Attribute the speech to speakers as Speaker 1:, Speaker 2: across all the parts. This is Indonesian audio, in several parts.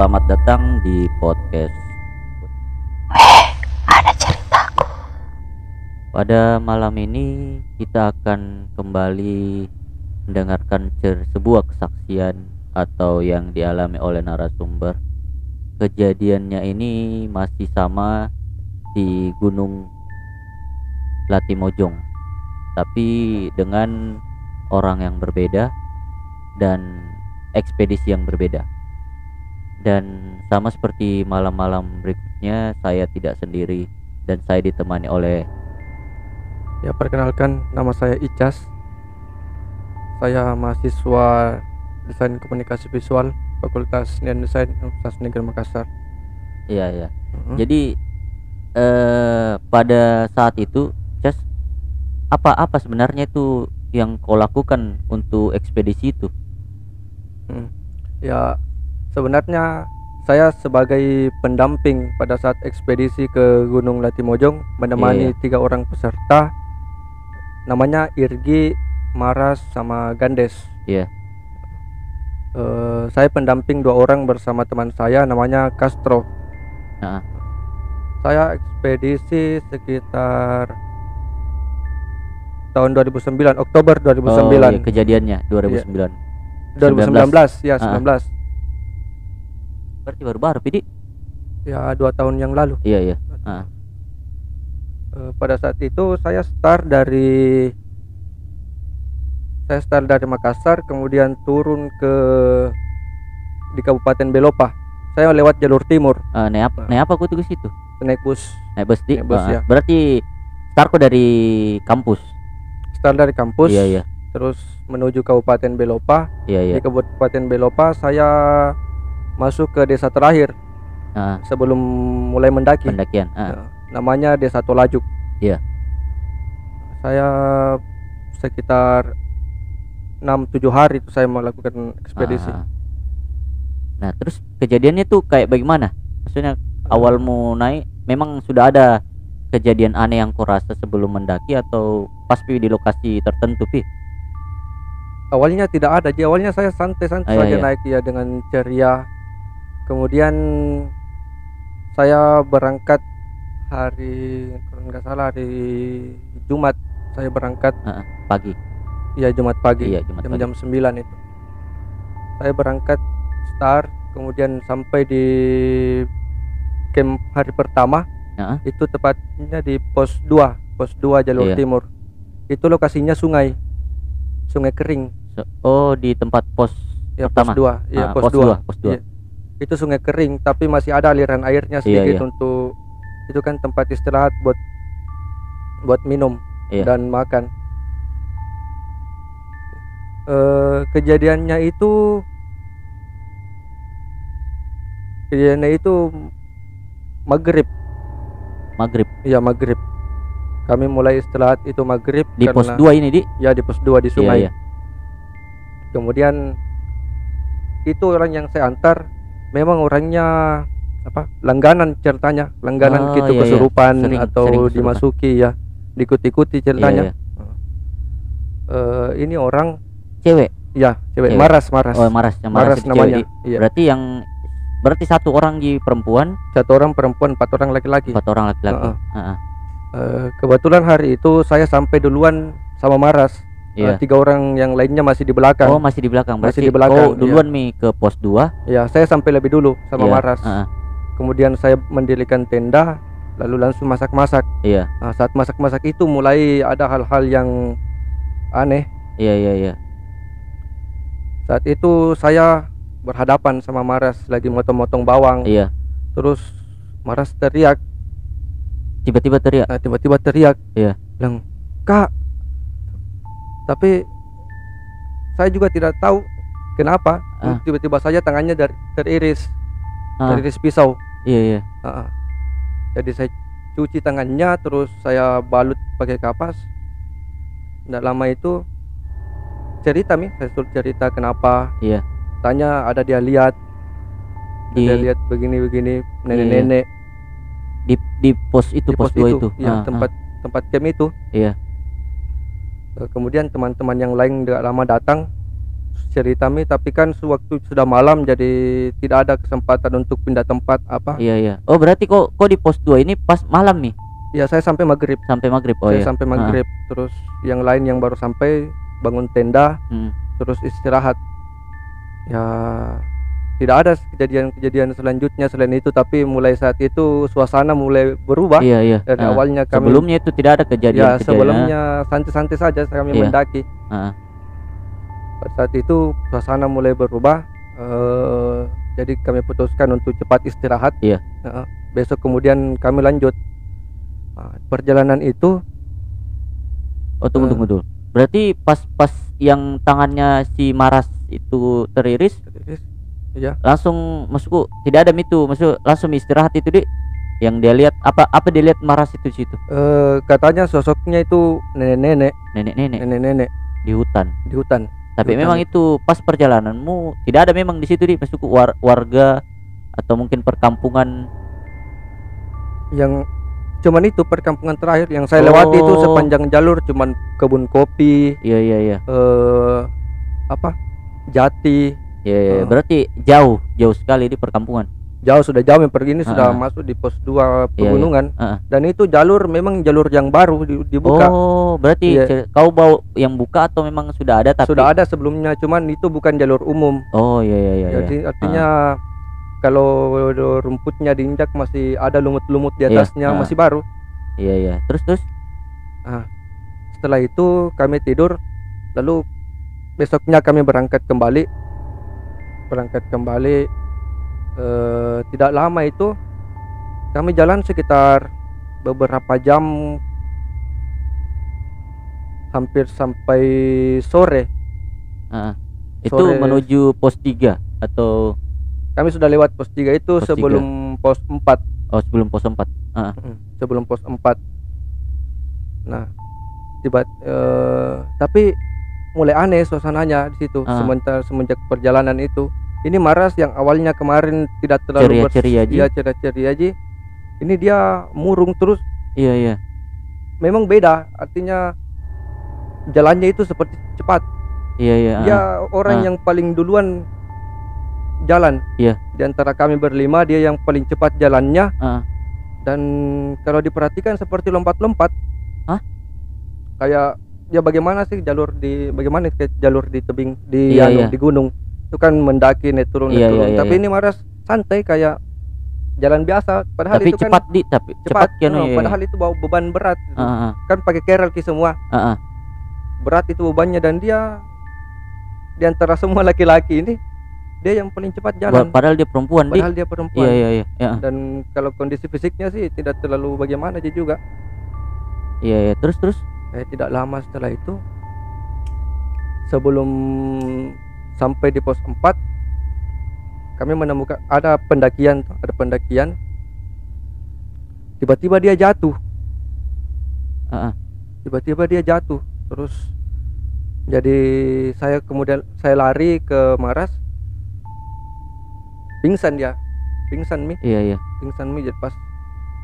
Speaker 1: selamat datang di podcast.
Speaker 2: Ada ceritaku.
Speaker 1: Pada malam ini kita akan kembali mendengarkan cer- sebuah kesaksian atau yang dialami oleh narasumber. Kejadiannya ini masih sama di Gunung Latimojong, tapi dengan orang yang berbeda dan ekspedisi yang berbeda. Dan sama seperti malam-malam berikutnya, saya tidak sendiri dan saya ditemani oleh
Speaker 3: Ya perkenalkan nama saya Icas Saya mahasiswa Desain Komunikasi Visual Fakultas Seni dan Desain Universitas Negeri Makassar
Speaker 1: Iya ya.
Speaker 3: Mhm.
Speaker 1: Jadi eh pada saat itu, Cas, apa apa sebenarnya itu yang kau lakukan untuk ekspedisi itu?
Speaker 3: Hmm. Ya sebenarnya saya sebagai pendamping pada saat ekspedisi ke Gunung Latimojong menemani
Speaker 1: Iya,
Speaker 3: tiga orang peserta namanya Irgi, Maras, sama Gandes.
Speaker 1: Iya.
Speaker 3: Eh, saya pendamping dua orang bersama teman saya namanya Castro.
Speaker 1: Nah,
Speaker 3: Saya ekspedisi sekitar tahun 2009 Oktober 2009
Speaker 1: oh, iya, kejadiannya 2009.
Speaker 3: 2019 ya
Speaker 1: Ah.
Speaker 3: 19
Speaker 1: Berarti baru-baru, Pidi?
Speaker 3: ya dua tahun yang lalu
Speaker 1: Iya iya. Ah,
Speaker 3: Eh, pada saat itu saya start dari saya start dari Makassar kemudian turun ke di Kabupaten Belopa saya lewat jalur timur
Speaker 1: ah, naik apa? Naik apa aku tuh ke situ?
Speaker 3: naik bus
Speaker 1: Naik bus di.
Speaker 3: Naik bus,
Speaker 1: Ah,
Speaker 3: ya.
Speaker 1: Berarti startku dari kampus.
Speaker 3: start dari kampus
Speaker 1: Iya iya.
Speaker 3: terus menuju Kabupaten Belopa
Speaker 1: Iya iya.
Speaker 3: di Kabupaten Belopa saya masuk ke desa terakhir
Speaker 1: Ah,
Speaker 3: sebelum mulai mendaki
Speaker 1: pendakian.
Speaker 3: Ya, namanya Desa Tolajuk.
Speaker 1: Iya.
Speaker 3: Saya sekitar 6-7 hari itu saya melakukan ekspedisi.
Speaker 1: ah. Nah, terus kejadiannya tuh kayak bagaimana? Maksudnya awalmu naik memang sudah ada kejadian aneh yang kau rasa sebelum mendaki atau pas pi di lokasi tertentu pi?
Speaker 3: Awalnya tidak ada, jadi awalnya saya santai-santai
Speaker 1: iya,
Speaker 3: saja
Speaker 1: iya.
Speaker 3: naik ya dengan ceria. Kemudian saya berangkat hari kalau nggak salah hari Jumat saya berangkat
Speaker 1: Ah, ah, pagi.
Speaker 3: ya Jumat pagi
Speaker 1: Iya, Jumat pagi.
Speaker 3: jam-jam 9 itu. Saya berangkat start kemudian sampai di camp hari pertama
Speaker 1: Heeh.
Speaker 3: itu tepatnya di pos 2 pos 2 jalur
Speaker 1: Iya.
Speaker 3: timur itu lokasinya sungai sungai kering
Speaker 1: oh, di tempat pos
Speaker 3: ya
Speaker 1: Pertama?
Speaker 3: pos 2 ya
Speaker 1: Ah,
Speaker 3: pos,
Speaker 1: pos
Speaker 3: 2
Speaker 1: dua, pos dua.
Speaker 3: Iya. Itu sungai kering tapi masih ada aliran airnya
Speaker 1: Iya,
Speaker 3: sedikit
Speaker 1: iya.
Speaker 3: untuk itu kan tempat istirahat buat buat minum
Speaker 1: Iya.
Speaker 3: dan makan eh kejadiannya itu kejadiannya itu maghrib
Speaker 1: maghrib
Speaker 3: Iya maghrib. Kami mulai istirahat itu maghrib
Speaker 1: di pos
Speaker 3: karena-
Speaker 1: 2 ini di.
Speaker 3: Ya di pos 2 di sungai.
Speaker 1: Iya, iya.
Speaker 3: Kemudian itu orang yang saya antar memang orangnya apa langganan ceritanya langganan
Speaker 1: Oh,
Speaker 3: gitu
Speaker 1: iya, iya.
Speaker 3: kesurupan
Speaker 1: Sering-
Speaker 3: atau
Speaker 1: sering kesurupan.
Speaker 3: dimasuki ya diikuti-ikuti
Speaker 1: Iya,
Speaker 3: ceritanya
Speaker 1: iya.
Speaker 3: Eh, ini orang
Speaker 1: Cewek.
Speaker 3: ya cewek
Speaker 1: Cewek.
Speaker 3: maras maras
Speaker 1: Oh, Maras, yang
Speaker 3: maras
Speaker 1: Maras,
Speaker 3: namanya iya
Speaker 1: Berarti yang berarti satu orang di perempuan,
Speaker 3: satu orang perempuan empat orang laki-laki
Speaker 1: empat orang laki-laki.
Speaker 3: Heeh.
Speaker 1: Heeh.
Speaker 3: Eh, kebetulan hari itu saya sampai duluan sama maras Eh,
Speaker 1: Iya.
Speaker 3: tiga orang yang lainnya masih di belakang
Speaker 1: Oh, masih di belakang.
Speaker 3: Masih
Speaker 1: Berarti
Speaker 3: di belakang,
Speaker 1: kau duluan mi ke pos 2
Speaker 3: ya saya sampai lebih dulu sama
Speaker 1: Iya,
Speaker 3: maras
Speaker 1: heeh.
Speaker 3: kemudian saya mendirikan tenda lalu langsung masak-masak
Speaker 1: Iya.
Speaker 3: nah, saat masak-masak itu mulai ada hal-hal yang aneh
Speaker 1: Iya, iya, iya.
Speaker 3: saat itu saya berhadapan sama Maras lagi motong-motong bawang
Speaker 1: Iya.
Speaker 3: terus Maras teriak
Speaker 1: Tiba-tiba teriak.
Speaker 3: nah, tiba-tiba teriak
Speaker 1: Iya.
Speaker 3: bilang kak tapi saya juga tidak tahu kenapa
Speaker 1: Ah.
Speaker 3: tiba-tiba saja tangannya dari teriris
Speaker 1: Ah,
Speaker 3: teriris pisau
Speaker 1: iya, iya.
Speaker 3: Ah, ah. Jadi saya cuci tangannya terus saya balut pakai kapas. Tidak lama itu cerita mi, saya suruh cerita kenapa.
Speaker 1: Iya.
Speaker 3: Tanya ada dia lihat,
Speaker 1: Di
Speaker 3: dia lihat begini-begini nenek-nenek
Speaker 1: di di pos itu
Speaker 3: di
Speaker 1: pos 2 itu.
Speaker 3: ya
Speaker 1: Ah, ah.
Speaker 3: tempat tempat camp itu.
Speaker 1: Iya.
Speaker 3: Eh, Kemudian teman-teman yang lain tidak lama datang cerita mi tapi kan sewaktu sudah malam jadi tidak ada kesempatan untuk pindah tempat apa
Speaker 1: Iya iya. Oh berarti kok kok di pos 2 ini pas malam nih
Speaker 3: ya saya sampai maghrib
Speaker 1: sampai maghrib. Oh
Speaker 3: saya
Speaker 1: iya.
Speaker 3: sampai maghrib terus yang lain yang baru sampai bangun tenda
Speaker 1: Hmm.
Speaker 3: terus istirahat ya tidak ada kejadian-kejadian selanjutnya selain itu tapi mulai saat itu suasana mulai berubah
Speaker 1: Iya iya.
Speaker 3: dari
Speaker 1: Ah.
Speaker 3: awalnya kami
Speaker 1: Sebelumnya itu tidak ada kejadian.
Speaker 3: ya sebelumnya santai-santai saja kami
Speaker 1: Iya.
Speaker 3: mendaki
Speaker 1: Ah.
Speaker 3: pada saat itu suasana mulai berubah eh, jadi kami putuskan untuk cepat istirahat
Speaker 1: Iya.
Speaker 3: Heeh. besok kemudian kami lanjut Nah, perjalanan itu
Speaker 1: Oh tunggu
Speaker 3: Eh.
Speaker 1: tunggu dulu. Berarti pas pas yang tangannya si Maras itu teriris
Speaker 3: ya
Speaker 1: langsung maksudku tidak ada itu maksud langsung istirahat itu di yang dia lihat apa apa dia lihat Maras itu di situ?
Speaker 3: Eh, katanya sosoknya itu nenek-nenek.
Speaker 1: Nenek-nenek?
Speaker 3: Nenek-nenek.
Speaker 1: Di hutan.
Speaker 3: di hutan.
Speaker 1: Tapi
Speaker 3: Hutan
Speaker 1: memang itu pas perjalananmu tidak ada memang di situ di maksudku war- warga atau mungkin perkampungan.
Speaker 3: Yang cuman itu perkampungan terakhir yang saya lewati itu
Speaker 1: Oh.
Speaker 3: sepanjang jalur cuman kebun kopi.
Speaker 1: Iya iya iya.
Speaker 3: Eh apa? Jati
Speaker 1: iya iya.
Speaker 3: Oh.
Speaker 1: berarti jauh jauh sekali di perkampungan?
Speaker 3: Jauh sudah jauh. Yang pergi ini sudah
Speaker 1: Ah.
Speaker 3: masuk di pos 2
Speaker 1: iya.
Speaker 3: pegunungan.
Speaker 1: Ah.
Speaker 3: dan itu jalur memang jalur yang baru di- dibuka.
Speaker 1: Oh berarti cer- kau bawa yang buka atau memang sudah ada tapi?
Speaker 3: Sudah ada sebelumnya cuman itu bukan jalur umum.
Speaker 1: Oh iya iya iya,
Speaker 3: jadi artinya kalau rumputnya diinjak masih ada lumut-lumut di atasnya
Speaker 1: ah.
Speaker 3: masih baru.
Speaker 1: Iya iya. Terus terus?
Speaker 3: Setelah itu kami tidur lalu besoknya kami berangkat kembali berangkat kembali eh, tidak lama itu kami jalan sekitar beberapa jam hampir sampai sore.
Speaker 1: Ah. itu
Speaker 3: Sore.
Speaker 1: menuju pos 3 atau?
Speaker 3: Kami sudah lewat pos 3 itu
Speaker 1: Pos
Speaker 3: sebelum pos 4
Speaker 1: oh sebelum pos 4
Speaker 3: Mm, sebelum pos 4 nah tiba eh, tapi mulai aneh suasananya di situ
Speaker 1: Ah.
Speaker 3: semenjak semenjak perjalanan itu ini Maras yang awalnya kemarin tidak terlalu bers-
Speaker 1: ceria-ceria Ji.
Speaker 3: iya, ceria-ceria Ji. ini dia murung terus
Speaker 1: iya iya
Speaker 3: memang beda artinya jalannya itu seperti cepat
Speaker 1: iya iya
Speaker 3: dia orang
Speaker 1: Ah.
Speaker 3: yang paling duluan jalan
Speaker 1: Iya.
Speaker 3: di antara kami berlima dia yang paling cepat jalannya
Speaker 1: Ah.
Speaker 3: dan kalau diperhatikan seperti lompat-lompat
Speaker 1: Hah?
Speaker 3: kayak ya bagaimana sih jalur di bagaimana kayak jalur di tebing di
Speaker 1: Iya,
Speaker 3: anu,
Speaker 1: iya.
Speaker 3: di gunung? Itu kan mendaki naik turun naik
Speaker 1: Iya,
Speaker 3: turun.
Speaker 1: iya, iya,
Speaker 3: tapi
Speaker 1: iya.
Speaker 3: ini maras santai kayak jalan biasa. Padahal
Speaker 1: tapi
Speaker 3: itu
Speaker 1: cepat
Speaker 3: kan
Speaker 1: di tapi
Speaker 3: cepat,
Speaker 1: cepat kan
Speaker 3: no,
Speaker 1: iya,
Speaker 3: padahal itu bawa beban berat gitu.
Speaker 1: Ah, ah,
Speaker 3: kan pakai kerel ki semua.
Speaker 1: Ah, ah.
Speaker 3: berat itu bebannya dan dia di antara semua laki-laki ini dia yang paling cepat jalan.
Speaker 1: Padahal dia perempuan di.
Speaker 3: Padahal dia perempuan.
Speaker 1: Iya iya iya iya.
Speaker 3: Dan kalau kondisi fisiknya sih tidak terlalu bagaimana aja juga.
Speaker 1: Iya iya. Terus terus
Speaker 3: eh, tidak lama setelah itu sebelum sampai di pos 4 kami menemukan ada pendakian ada pendakian. Tiba-tiba dia jatuh.
Speaker 1: Ah.
Speaker 3: tiba-tiba dia jatuh. Terus jadi saya kemudian saya lari ke Maras. Pingsan dia. Pingsan mi.
Speaker 1: Iya iya.
Speaker 3: Pingsan mi. Jadi pas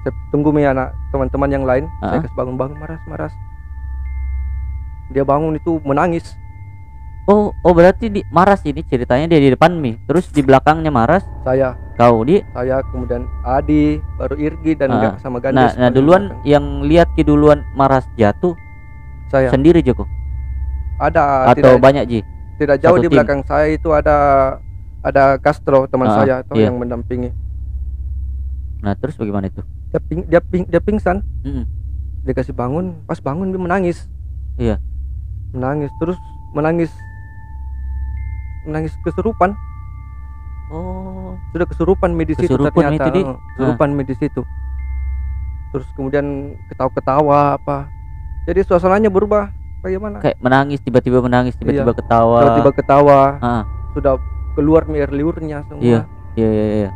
Speaker 3: saya tunggu mi anak teman-teman yang lain saya
Speaker 1: Ah.
Speaker 3: kasih bangun-bangun Maras Maras dia bangun itu menangis
Speaker 1: oh oh berarti di Maras ini ceritanya dia di depan mi terus di belakangnya Maras
Speaker 3: saya
Speaker 1: kau di
Speaker 3: saya kemudian Adi baru Irgi dan
Speaker 1: Ah.
Speaker 3: Ga- sama
Speaker 1: nah
Speaker 3: Gandes
Speaker 1: nah
Speaker 3: paling
Speaker 1: duluan
Speaker 3: belakang.
Speaker 1: yang lihat ki duluan Maras jatuh
Speaker 3: saya
Speaker 1: sendiri Joko
Speaker 3: ada
Speaker 1: atau
Speaker 3: tidak
Speaker 1: banyak Ji
Speaker 3: tidak jauh
Speaker 1: satu
Speaker 3: di
Speaker 1: tim?
Speaker 3: belakang saya itu ada ada Castro teman
Speaker 1: Ah,
Speaker 3: saya atau
Speaker 1: iya.
Speaker 3: yang mendampingi
Speaker 1: nah terus bagaimana itu
Speaker 3: dia ping, dia, ping, dia pingsan
Speaker 1: Mm-mm.
Speaker 3: dia kasih bangun pas bangun dia menangis
Speaker 1: Iya.
Speaker 3: Menangis terus menangis. Menangis kesurupan
Speaker 1: oh.
Speaker 3: Sudah kesurupan situ
Speaker 1: Kesurupan
Speaker 3: ternyata.
Speaker 1: itu, Di?
Speaker 3: kesurupan mi di situ terus kemudian ketawa-ketawa apa. Jadi suasananya berubah. Bagaimana?
Speaker 1: Kayak menangis tiba-tiba menangis tiba-tiba ketawa.
Speaker 3: Iya. tiba-tiba ketawa.
Speaker 1: Ah.
Speaker 3: sudah keluar air liurnya semua.
Speaker 1: Iya. iya iya iya.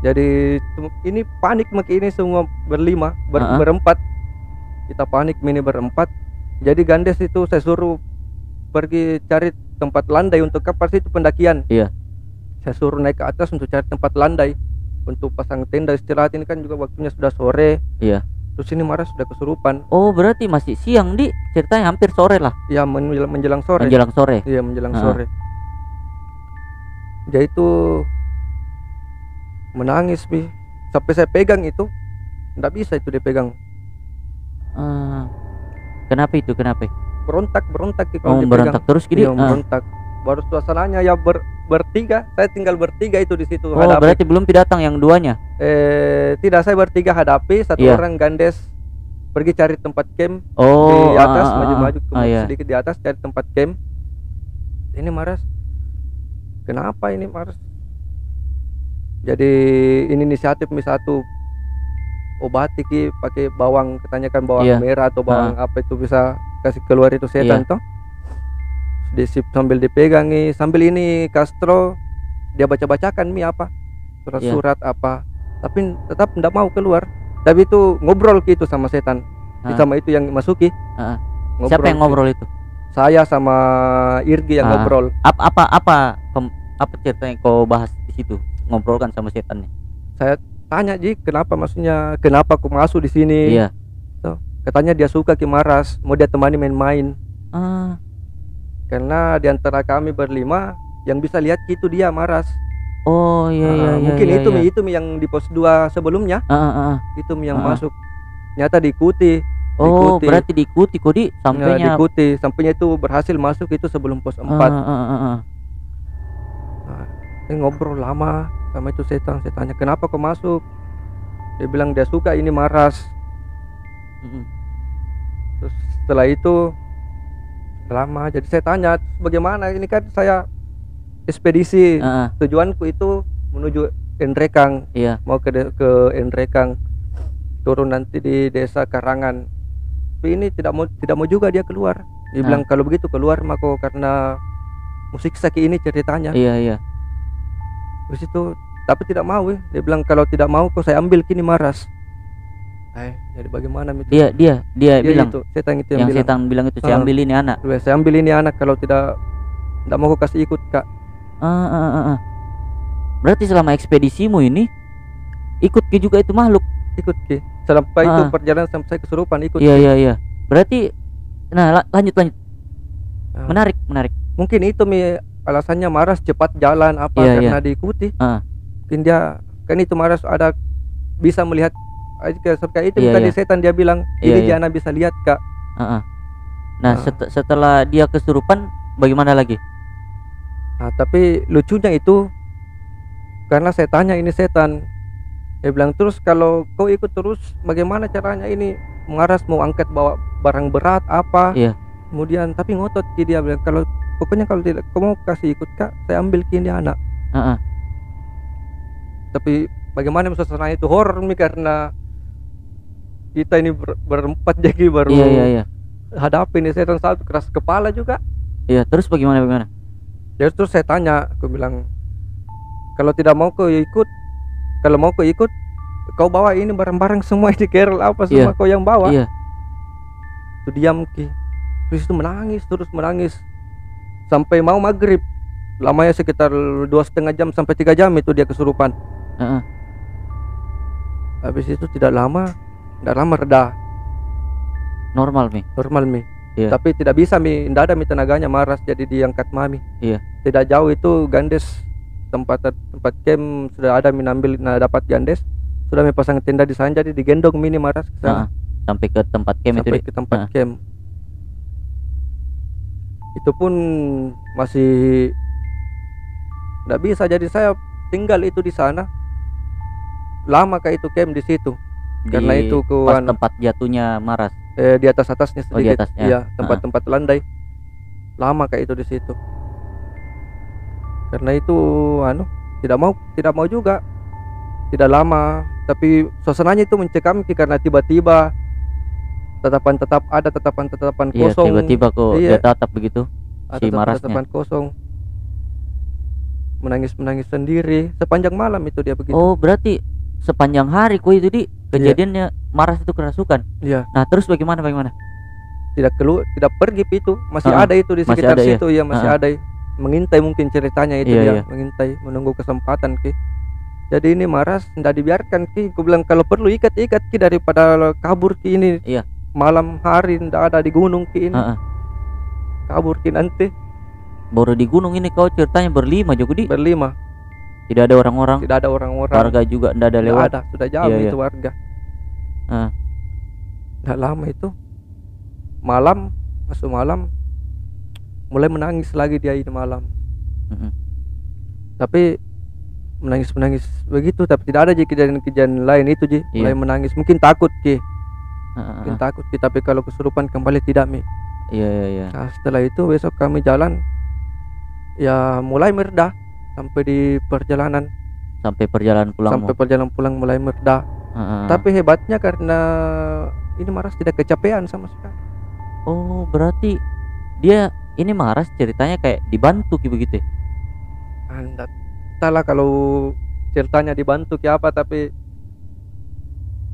Speaker 3: Jadi ini panik maki ini semua berlima ber-
Speaker 1: Ah,
Speaker 3: berempat. Kita panik mi ini berempat jadi Gandes itu saya suruh pergi cari tempat landai untuk kapal itu pendakian.
Speaker 1: Iya.
Speaker 3: saya suruh naik ke atas untuk cari tempat landai untuk pasang tenda istirahat. Ini kan juga waktunya sudah sore.
Speaker 1: Iya.
Speaker 3: terus ini marah sudah kesurupan.
Speaker 1: Oh berarti masih siang di ceritanya hampir sore lah.
Speaker 3: Ya menjelang, menjelang sore.
Speaker 1: Menjelang sore?
Speaker 3: Iya menjelang
Speaker 1: Ah.
Speaker 3: sore. Dia itu menangis bi. Sampai saya pegang itu nggak bisa itu dipegang
Speaker 1: Ah. Kenapa itu? Kenapa?
Speaker 3: Berontak berontak Ki,
Speaker 1: oh berontak terus gini
Speaker 3: Iya,
Speaker 1: Ah.
Speaker 3: berontak. Baru suasananya ya ber, bertiga. Saya tinggal bertiga itu di situ
Speaker 1: oh
Speaker 3: hadapi.
Speaker 1: berarti belum datang yang duanya?
Speaker 3: Eh tidak saya bertiga hadapi. Satu
Speaker 1: Iya.
Speaker 3: orang gandes pergi cari tempat camp
Speaker 1: oh
Speaker 3: di atas
Speaker 1: ah, ah, ah,
Speaker 3: maju-maju ke
Speaker 1: ah, iya.
Speaker 3: sedikit di atas cari tempat camp. Ini Maras kenapa ini Maras? Jadi ini inisiatif mi satu obati ki pakai bawang ketanyakan bawang
Speaker 1: Iya.
Speaker 3: merah atau bawang apa itu bisa kasih keluar itu setan
Speaker 1: Iya.
Speaker 3: toh disip sambil dipegangi sambil ini Castro dia baca-bacakan mi apa surat-surat
Speaker 1: Iya.
Speaker 3: apa tapi tetap tidak mau keluar tapi itu ngobrol gitu sama setan
Speaker 1: Ah.
Speaker 3: sama itu yang masuki
Speaker 1: ah. siapa yang ngobrol itu
Speaker 3: saya sama Irgi yang
Speaker 1: Ah.
Speaker 3: ngobrol
Speaker 1: apa apa apa apa cerita yang kau bahas di situ ngobrolkan sama setannya
Speaker 3: saya tanya Ji kenapa maksudnya? Kenapa aku masuk di sini?
Speaker 1: Iya.
Speaker 3: Katanya dia suka Kimaras mau dia temani main-main.
Speaker 1: Ah.
Speaker 3: Karena di antara kami berlima yang bisa lihat itu dia Maras.
Speaker 1: Oh iya
Speaker 3: Ah,
Speaker 1: iya iya
Speaker 3: mungkin
Speaker 1: iya,
Speaker 3: itu
Speaker 1: iya.
Speaker 3: Mi itu Mi yang di pos 2 sebelumnya.
Speaker 1: Ah, ah, ah.
Speaker 3: itu Mi yang
Speaker 1: Ah.
Speaker 3: masuk. Nyata diikuti
Speaker 1: oh
Speaker 3: Diikuti.
Speaker 1: berarti diikuti kodi
Speaker 3: Nah,
Speaker 1: sampainya.
Speaker 3: diikuti. Sampainya itu berhasil masuk itu sebelum pos 4
Speaker 1: Ah, ah, ah, ah, ah.
Speaker 3: Saya ngobrol lama sama itu setan saya tanya kenapa kau masuk? Dia bilang dia suka ini Maras. Terus setelah itu lama. Jadi saya tanya bagaimana? Ini kan saya ekspedisi.
Speaker 1: Ah, ah.
Speaker 3: tujuanku itu menuju Endrekang.
Speaker 1: Iya.
Speaker 3: Mau ke ke Endrekang. Turun nanti di desa Karangan. Tapi ini tidak mau tidak mau juga dia keluar. Dia
Speaker 1: Ah.
Speaker 3: bilang kalau begitu keluar mako karena musik saki ini ceritanya.
Speaker 1: Iya iya
Speaker 3: terus itu tapi tidak mau ya. dia bilang kalau tidak mau kok saya ambil kini Maras. Eh jadi bagaimana itu
Speaker 1: dia dia dia
Speaker 3: Dia
Speaker 1: bilang.
Speaker 3: itu setan itu yang,
Speaker 1: yang
Speaker 3: bilang.
Speaker 1: setan bilang itu saya
Speaker 3: Ah.
Speaker 1: ambil ini anak.
Speaker 3: "Weh, saya ambil ini anak kalau tidak tidak mau kau kasih ikut kak.
Speaker 1: Ah, ah, ah, ah. berarti selama ekspedisimu ini ikut ke juga itu makhluk?
Speaker 3: Ikut ki sampai itu
Speaker 1: Ah.
Speaker 3: perjalanan sampai saya kesurupan ikut
Speaker 1: iya iya iya. Berarti nah la- lanjut lanjut.
Speaker 3: Ah.
Speaker 1: menarik menarik.
Speaker 3: Mungkin itu mi alasannya Maras cepat jalan apa
Speaker 1: Iya,
Speaker 3: karena diikuti
Speaker 1: Ah.
Speaker 3: mungkin dia kan itu Maras ada bisa melihat ah, kayak itu
Speaker 1: Iya,
Speaker 3: tadi
Speaker 1: iya.
Speaker 3: setan dia bilang
Speaker 1: Iya,
Speaker 3: ini
Speaker 1: iya.
Speaker 3: dia anak bisa lihat kak
Speaker 1: Ah, ah. nah
Speaker 3: Ah.
Speaker 1: set- setelah dia kesurupan bagaimana lagi
Speaker 3: Nah, tapi lucunya itu karena saya tanya ini setan. Dia bilang terus kalau kau ikut terus bagaimana caranya ini mengaras mau angkat bawa barang berat apa?
Speaker 1: Iya.
Speaker 3: Kemudian tapi ngotot dia bilang kalau pokoknya kalau tidak kau mau kasih ikut kak saya ambil kini anak.
Speaker 1: Ah, ah.
Speaker 3: Tapi bagaimana suasana itu horor nih karena kita ini ber- berempat jadi baru
Speaker 1: iya iya iya
Speaker 3: hadapi ini setan satu keras kepala juga.
Speaker 1: iya terus bagaimana bagaimana
Speaker 3: Jadi terus saya tanya, aku bilang kalau tidak mau kau ikut, kalau mau kau ikut, kau bawa ini barang-barang semua di kerel apa semua
Speaker 1: Iya.
Speaker 3: kau yang bawa.
Speaker 1: iya
Speaker 3: Itu diam ki, terus itu menangis terus menangis sampai mau maghrib. Lamanya sekitar dua setengah jam sampai tiga jam itu dia kesurupan.
Speaker 1: Ah.
Speaker 3: Habis itu tidak lama, tidak lama reda,
Speaker 1: normal mi
Speaker 3: normal mi.
Speaker 1: Iya.
Speaker 3: Tapi tidak bisa mi, tidak ada mi tenaganya maras jadi diangkat mami.
Speaker 1: Iya.
Speaker 3: Tidak jauh itu gandes tempat tempat camp sudah ada mi ambil nah dapat gandes sudah mi pasang tenda di sana jadi digendong mini maras ke sana
Speaker 1: sampai ke tempat camp itu
Speaker 3: sampai
Speaker 1: Dik.
Speaker 3: ke tempat
Speaker 1: Ah.
Speaker 3: camp. Itu pun masih tidak bisa. Jadi saya tinggal itu di sana. Lama kayak itu camp di situ. Karena
Speaker 1: Di
Speaker 3: itu ke
Speaker 1: pas
Speaker 3: anu,
Speaker 1: tempat jatuhnya Maras?
Speaker 3: Eh, di atas atasnya
Speaker 1: Oh, di
Speaker 3: sedikit.
Speaker 1: atasnya.
Speaker 3: iya tempat-tempat landai. Lama kayak itu di situ. Karena itu anu tidak mau tidak mau juga. Tidak lama. Tapi suasananya itu mencekam karena tiba-tiba tatapan tetap ada tatapan tatapan
Speaker 1: iya
Speaker 3: kosong.
Speaker 1: tiba-tiba kok
Speaker 3: Iya.
Speaker 1: dia tatap begitu
Speaker 3: ada
Speaker 1: si Marasnya.
Speaker 3: tatapan kosong. Menangis menangis sendiri. Sepanjang malam itu dia begitu.
Speaker 1: Oh berarti sepanjang hari kok itu di? Kejadiannya Maras itu kerasukan?
Speaker 3: Iya.
Speaker 1: Nah terus bagaimana bagaimana?
Speaker 3: Tidak keluar tidak pergi itu masih
Speaker 1: Ah,
Speaker 3: ada itu di
Speaker 1: masih
Speaker 3: sekitar
Speaker 1: ada ya?
Speaker 3: situ ya masih
Speaker 1: Ah, ah.
Speaker 3: ada. Mengintai mungkin ceritanya itu
Speaker 1: Iya,
Speaker 3: dia
Speaker 1: iya.
Speaker 3: mengintai menunggu kesempatan ki. Jadi ini Maras tidak dibiarkan ki. Ku bilang kalau perlu ikat ikat ki daripada kabur ki ini.
Speaker 1: Iya.
Speaker 3: Malam hari tidak ada di gunung ki ini.
Speaker 1: Ah, ah.
Speaker 3: kabur ki nanti.
Speaker 1: Baru di gunung ini kau ceritanya berlima juga di
Speaker 3: berlima.
Speaker 1: Tidak ada orang-orang?
Speaker 3: Tidak ada orang-orang.
Speaker 1: Warga juga tidak ada lewat?
Speaker 3: ada sudah jauh
Speaker 1: Iya, iya.
Speaker 3: itu warga.
Speaker 1: Ah.
Speaker 3: Nggak lama itu. Malam masuk malam mulai menangis lagi dia ini malam.
Speaker 1: Mm-mm.
Speaker 3: tapi menangis menangis begitu tapi tidak ada kejadian-kejadian lain itu Ji. Mulai
Speaker 1: Iya.
Speaker 3: menangis mungkin takut Ki
Speaker 1: Ah.
Speaker 3: takut Ki tapi kalau kesurupan kembali tidak Mi.
Speaker 1: Iya iya iya.
Speaker 3: Nah setelah itu besok kami jalan ya mulai mereda sampai di perjalanan.
Speaker 1: Sampai perjalanan pulang
Speaker 3: sampai perjalanan pulang mulai mereda
Speaker 1: Ah,
Speaker 3: tapi hebatnya karena ini Maras tidak kecapean sama sekali.
Speaker 1: Oh berarti dia ini Maras ceritanya kayak dibantu gitu begitu ya?
Speaker 3: anda entahlah kalau ceritanya dibantu ke apa tapi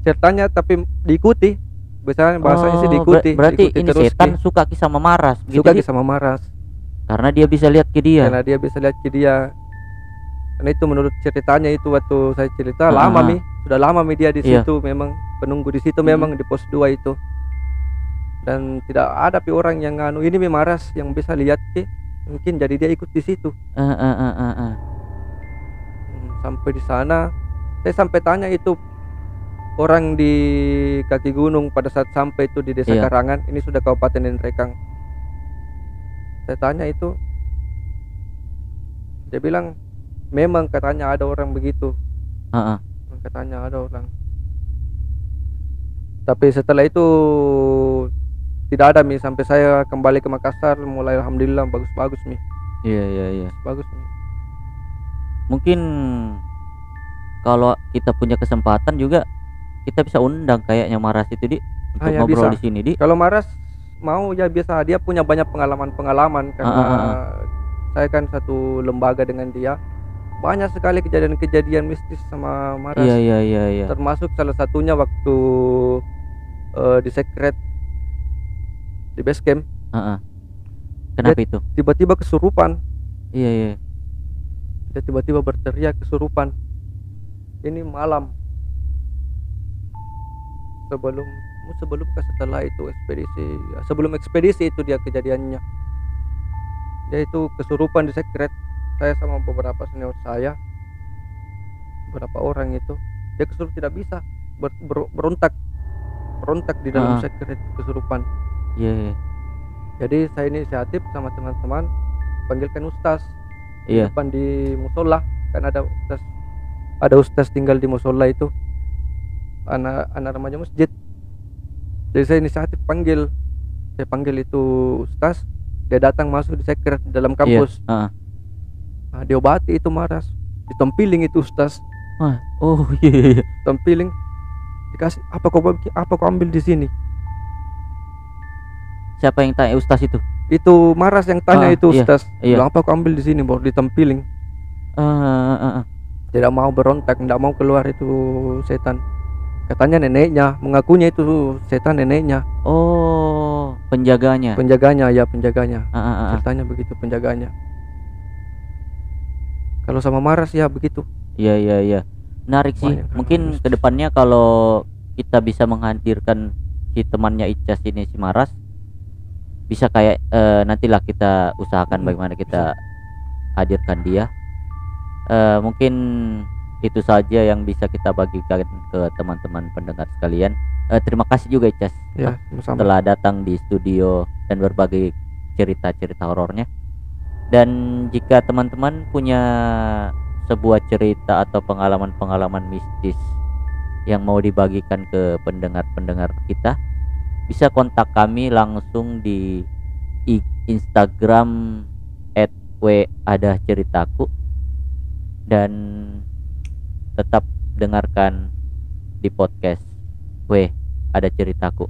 Speaker 3: ceritanya tapi diikuti biasanya bahasanya sih
Speaker 1: Oh,
Speaker 3: diikuti
Speaker 1: ber- berarti
Speaker 3: diikuti
Speaker 1: ini
Speaker 3: terus
Speaker 1: setan
Speaker 3: Ki.
Speaker 1: suka ki sama Maras gitu
Speaker 3: suka
Speaker 1: Di?
Speaker 3: Ki sama Maras
Speaker 1: karena dia bisa lihat ke dia
Speaker 3: karena dia bisa lihat ke dia karena itu menurut ceritanya itu waktu saya cerita
Speaker 1: Ah,
Speaker 3: lama
Speaker 1: ah.
Speaker 3: mi sudah lama mi dia di
Speaker 1: Iya.
Speaker 3: situ memang penunggu di situ
Speaker 1: Hmm.
Speaker 3: memang di pos 2 itu dan tidak ada pi orang yang anu ini mi Maras yang bisa lihat ki mungkin jadi dia ikut di situ
Speaker 1: ah, ah, ah.
Speaker 3: Hmm, sampai di sana saya sampai tanya itu orang di kaki gunung pada saat sampai itu di desa
Speaker 1: Iya.
Speaker 3: Karangan ini sudah kabupaten Nrekang saya tanya itu dia bilang memang katanya ada orang begitu.
Speaker 1: Ah.
Speaker 3: katanya ada orang. Tapi setelah itu tidak ada mi. Sampai saya kembali ke Makassar mulai alhamdulillah bagus-bagus mi.
Speaker 1: Iya iya iya.
Speaker 3: Bagus mi.
Speaker 1: Mungkin kalau kita punya kesempatan juga kita bisa undang kayaknya Maras itu di untuk
Speaker 3: Ah, ya,
Speaker 1: ngobrol
Speaker 3: bisa.
Speaker 1: di sini di.
Speaker 3: Kalau Maras mau ya biasa dia punya banyak pengalaman-pengalaman karena
Speaker 1: Ah, ah, ah,
Speaker 3: saya kan satu lembaga dengan dia. Banyak sekali kejadian-kejadian mistis sama Maras.
Speaker 1: Iya iya iya iya.
Speaker 3: Termasuk salah satunya waktu eh, di secret di base camp.
Speaker 1: Ah, ah. kenapa itu?
Speaker 3: tiba-tiba kesurupan.
Speaker 1: Iya iya.
Speaker 3: Dia tiba-tiba berteriak kesurupan. Ini malam sebelum sebelum ke setelah itu ekspedisi sebelum ekspedisi itu dia kejadiannya. Dia itu kesurupan di secret saya sama beberapa senior saya beberapa orang itu dia kesurupan tidak bisa ber- ber- berontak berontak di dalam
Speaker 1: Ah.
Speaker 3: secret kesurupan.
Speaker 1: Iya iya.
Speaker 3: Jadi saya inisiatif sama teman-teman panggilkan ustaz. Di
Speaker 1: iya
Speaker 3: depan di musola kan ada ustaz ada ustaz tinggal di musola itu anak anak remaja masjid. Jadi saya inisiatif panggil. Saya panggil itu ustaz dia datang masuk di sekret di dalam kampus.
Speaker 1: Ah, ah.
Speaker 3: nah, diobati itu maras ditempiling itu ustaz.
Speaker 1: Wah, oh iya iya.
Speaker 3: Tempiling dikasih apa kau bagi- apa kau ambil di sini?
Speaker 1: Siapa yang tanya ustaz itu?
Speaker 3: Itu maras yang tanya
Speaker 1: Ah,
Speaker 3: itu
Speaker 1: iya,
Speaker 3: ustaz.
Speaker 1: iya.
Speaker 3: bilang apa kau ambil di sini? Baru ditempiling.
Speaker 1: Ah, ah, ah, ah.
Speaker 3: tidak mau berontak tidak mau keluar itu setan katanya neneknya mengakunya itu setan neneknya
Speaker 1: oh penjaganya
Speaker 3: penjaganya ya penjaganya
Speaker 1: Ah, ah, ah, ah.
Speaker 3: ceritanya begitu penjaganya kalau sama Maras ya begitu
Speaker 1: Iya iya iya. Menarik sih.
Speaker 3: Banyak
Speaker 1: Mungkin
Speaker 3: mistis.
Speaker 1: ke depannya kalau kita bisa menghadirkan si temannya Icas ini si Maras bisa kayak eh, nantilah kita usahakan
Speaker 3: Hmm,
Speaker 1: bagaimana kita hadirkan dia. Eh, mungkin itu saja yang bisa kita bagikan ke teman-teman pendengar sekalian. Eh, terima kasih juga Icas
Speaker 3: ya sama
Speaker 1: telah datang di studio dan berbagi cerita-cerita horornya. Dan jika teman-teman punya sebuah cerita atau pengalaman-pengalaman mistis yang mau dibagikan ke pendengar-pendengar kita, bisa kontak kami langsung di Instagram @w_ada_ceritaku dan tetap dengarkan di podcast W ada ceritaku.